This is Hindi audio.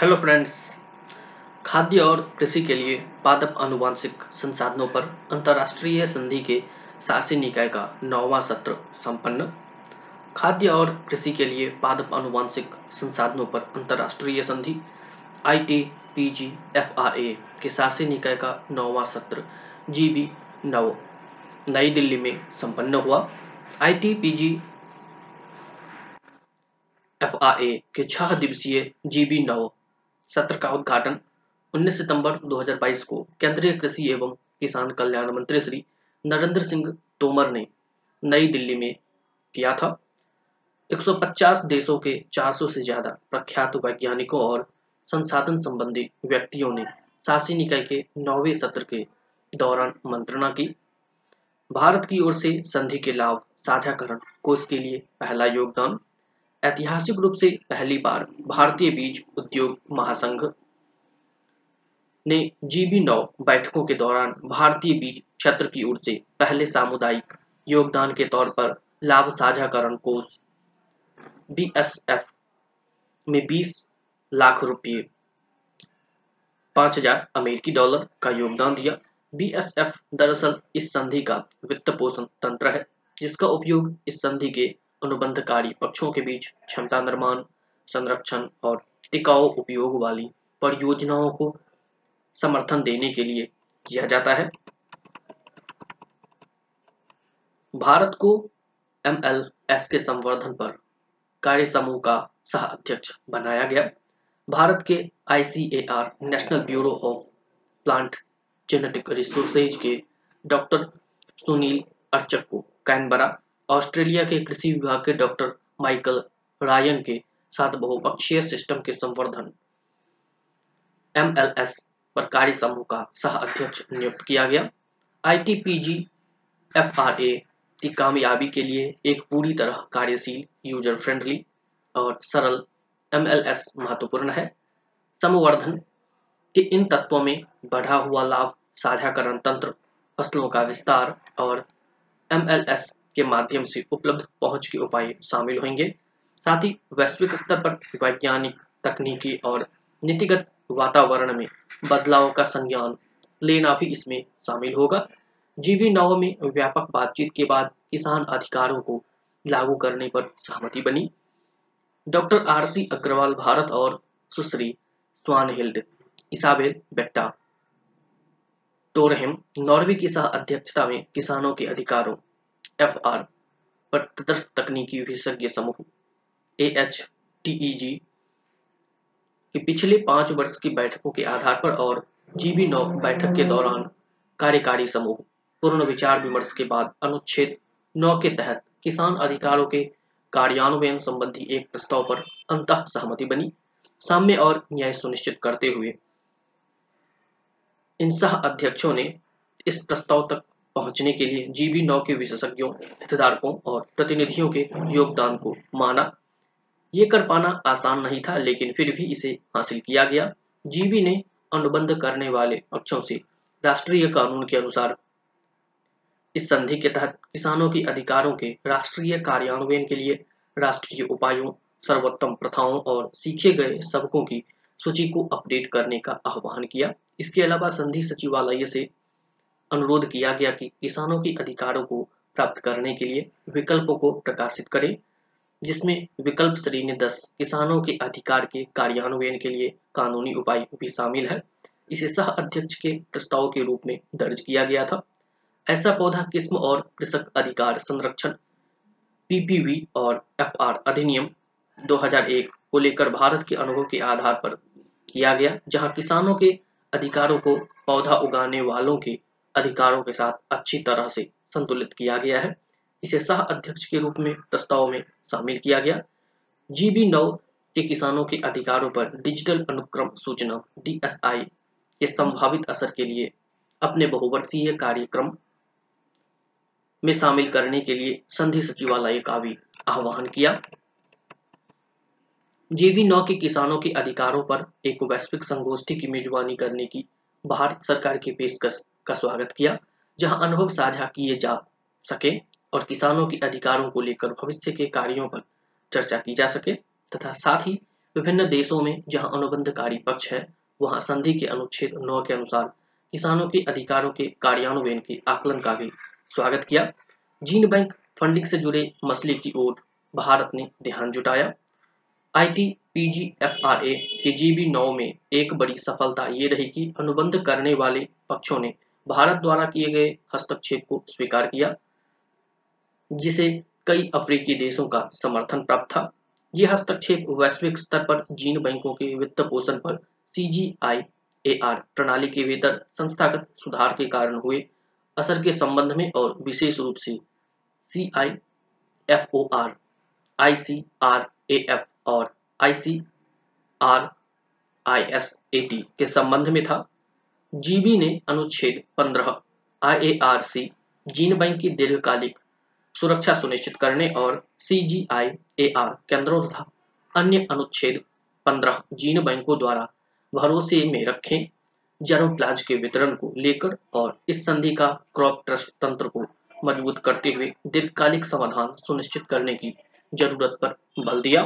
हेलो फ्रेंड्स खाद्य और कृषि के लिए पादप अनुवांशिक संसाधनों पर अंतर्राष्ट्रीय संधि के शासी निकाय का नौवां सत्र संपन्न। खाद्य और कृषि के लिए पादप आनुवांशिक संसाधनों पर अंतर्राष्ट्रीय संधि I T P G F R A के शासी निकाय का नौवां सत्र जी बी नव नई दिल्ली में संपन्न हुआ। I T P G F R A के छह दिवसीय जी बी नौ सत्र का उद्घाटन 19 सितंबर 2022 को केंद्रीय कृषि एवं किसान कल्याण मंत्री श्री नरेंद्र सिंह तोमर ने नई दिल्ली में किया था। 150 देशों के 400 से ज़्यादा प्रख्यात वैज्ञानिकों और संसाधन संबंधी व्यक्तियों ने शासी निकाय के नौवे सत्र के दौरान मंत्रणा की। भारत की ओर से संधि के लाभ साझाकरण कोष के लिए पहला योगदान ऐतिहासिक रूप से पहली बार भारतीय बीज उद्योग महासंघ ने जीबी नौ बैठकों के दौरान भारतीय बीज क्षेत्र की ओर से पहले सामुदायिक योगदान के तौर पर लाभ साझाकरण कोष बीएसएफ में 20 लाख रुपये 5000 अमेरिकी डॉलर का योगदान दिया। बीएसएफ दरअसल इस संधि का वित्त पोषण तंत्र है, जिसका उपयोग इस संधि के अनुबंधकारी पक्षों के बीच क्षमता निर्माण, संरक्षण और टिकाऊ उपयोग वाली परियोजनाओं को समर्थन देने के लिए किया जाता है। भारत को एमएलएस के संवर्धन पर कार्य समूह का सह अध्यक्ष बनाया गया। भारत के ICAR National Bureau of Plant Genetic Resources के डॉक्टर सुनील अर्चक को कैनबरा ऑस्ट्रेलिया के कृषि विभाग के डॉक्टर माइकल रायन के साथ बहुपक्षीय सिस्टम के संवर्धन। एमएलएस पर कार्य समूह का सह अध्यक्ष नियुक्त किया गया। आईटीपीजी एफआरए की कामयाबी के लिए एक पूरी तरह कार्यशील यूज़र फ्रेंडली और सरल एमएलएस महत्वपूर्ण है। संवर्धन के इन तत्वों में बढ़ा हुआ लाभ साझाकरण तंत्र, फ़सलों का विस्तार और एमएलएस के माध्यम से उपलब्ध पहुँच के उपाय शामिल होंगे। साथ ही वैश्विक स्तर पर वैज्ञानिक तकनीकी और नीतिगत वातावरण में बदलाव का संज्ञान लेना भी इसमें शामिल होगा। जीवी नौ में व्यापक बातचीत के बाद किसान अधिकारों को लागू करने पर सहमति बनी। Doctor R C Agrawal Bharat और सुश्री स्वान हिल्ड इसाबेल बेट्टा टोरहेम नॉर्वे की सह अध्यक्षता में किसानों के अधिकारों एफ़ आर पर तटस्थ तकनीकी विशेषज्ञ समूह ए एच टीईजी के पिछले पाँच वर्ष की बैठकों के आधार पर और जीबी नौ बैठक के दौरान कार्यकारी समूह, पूर्ण विचार विमर्श के बाद अनुच्छेद नौ के तहत किसान अधिकारों के कार्यान्वयन संबंधी एक प्रस्ताव पर अंत सहमति बनी। साम्य और न्याय सुनिश्चित करते हुए इन सह अध्यक्षों ने इस प्रस्ताव तक पहुँचने के लिए जीबी नौ के विशेषज्ञों, हितधारकों और प्रतिनिधियों के योगदान को माना। ये कर पाना आसान नहीं था, लेकिन फिर भी इसे हासिल किया गया। जीबी ने अनुबंध करने वाले पक्षों से राष्ट्रीय कानून के अनुसार इस संधि के तहत किसानों के अधिकारों के राष्ट्रीय कार्यान्वयन के लिए राष्ट्रीय उपायों, सर्वोत्तम प्रथाओं और सीखे गए सबकों की सूची को अपडेट करने का आह्वान किया। इसके अलावा संधि सचिवालय से अनुरोध किया गया कि किसानों के अधिकारों को प्राप्त करने के लिए विकल्पों को प्रकाशित करें, जिसमें विकल्प श्रेणी दस, किसानों के अधिकार के कार्यान्वयन के लिए कानूनी उपाय भी शामिल है। इसे सह अध्यक्ष के प्रस्ताव के रूप में दर्ज किया गया था। ऐसा पौधा किस्म और कृषक अधिकार संरक्षण, पीपीवी और एफआर अधिनियम 2001 को लेकर भारत के अनुभव के आधार पर किया गया, जहाँ किसानों के अधिकारों को पौधा उगाने वालों के अधिकारों के साथ अच्छी तरह से संतुलित किया गया है। इसे सह अध्यक्ष के रूप में प्रस्ताव में शामिल किया गया। जीबी नौ के किसानों के अधिकारों पर डिजिटल अनुक्रम सूचना, डीएसआई, के संभावित असर के लिए अपने बहुवर्षीय कार्यक्रम में शामिल करने के लिए संधि सचिवालय का भी आह्वान किया। जीवी नौ के किसानों के अधिकारों पर एक वैश्विक संगोष्ठी की मेजबानी करने की भारत सरकार की पेशकश का स्वागत किया, जहाँ अनुभव साझा किए जा सके और किसानों के अधिकारों को लेकर भविष्य के कार्यों पर चर्चा की जा सके, तथा साथ ही विभिन्न देशों में जहाँ अनुबंधकारी पक्ष है, वहाँ संधि के अनुच्छेद नौ के अनुसार किसानों के अधिकारों के कार्यान्वयन के आकलन का भी स्वागत किया। जीन बैंक फंडिंग से जुड़े मसले की ओर भारत ने ध्यान जुटाया। आई पीजीएफआरए के जीबी नौ में एक बड़ी सफलता ये रही कि अनुबंध करने वाले पक्षों ने भारत द्वारा किए गए हस्तक्षेप को स्वीकार किया, जिसे कई अफ्रीकी देशों का समर्थन प्राप्त था। ये हस्तक्षेप वैश्विक स्तर पर जीन बैंकों के वित्त पोषण पर सीजीआईएआर प्रणाली के बेहतर संस्थागत सुधार के कारण हुए, असर के संबंध में और विशेष रूप से C I F O R I C R A F और I C R I S A T के संबंध में था। जीबी ने अनुच्छेद 15 I A R C gene bank की दीर्घकालिक सुरक्षा सुनिश्चित करने और सी जी आई ए आर केंद्रों तथा अन्य अनुच्छेद 15 जीन बैंकों द्वारा भरोसे में रखे जर्म प्लाज के वितरण को लेकर और इस संधि का क्रॉप ट्रस्ट तंत्र को मज़बूत करते हुए दीर्घकालिक समाधान सुनिश्चित करने की ज़रूरत पर बल दिया।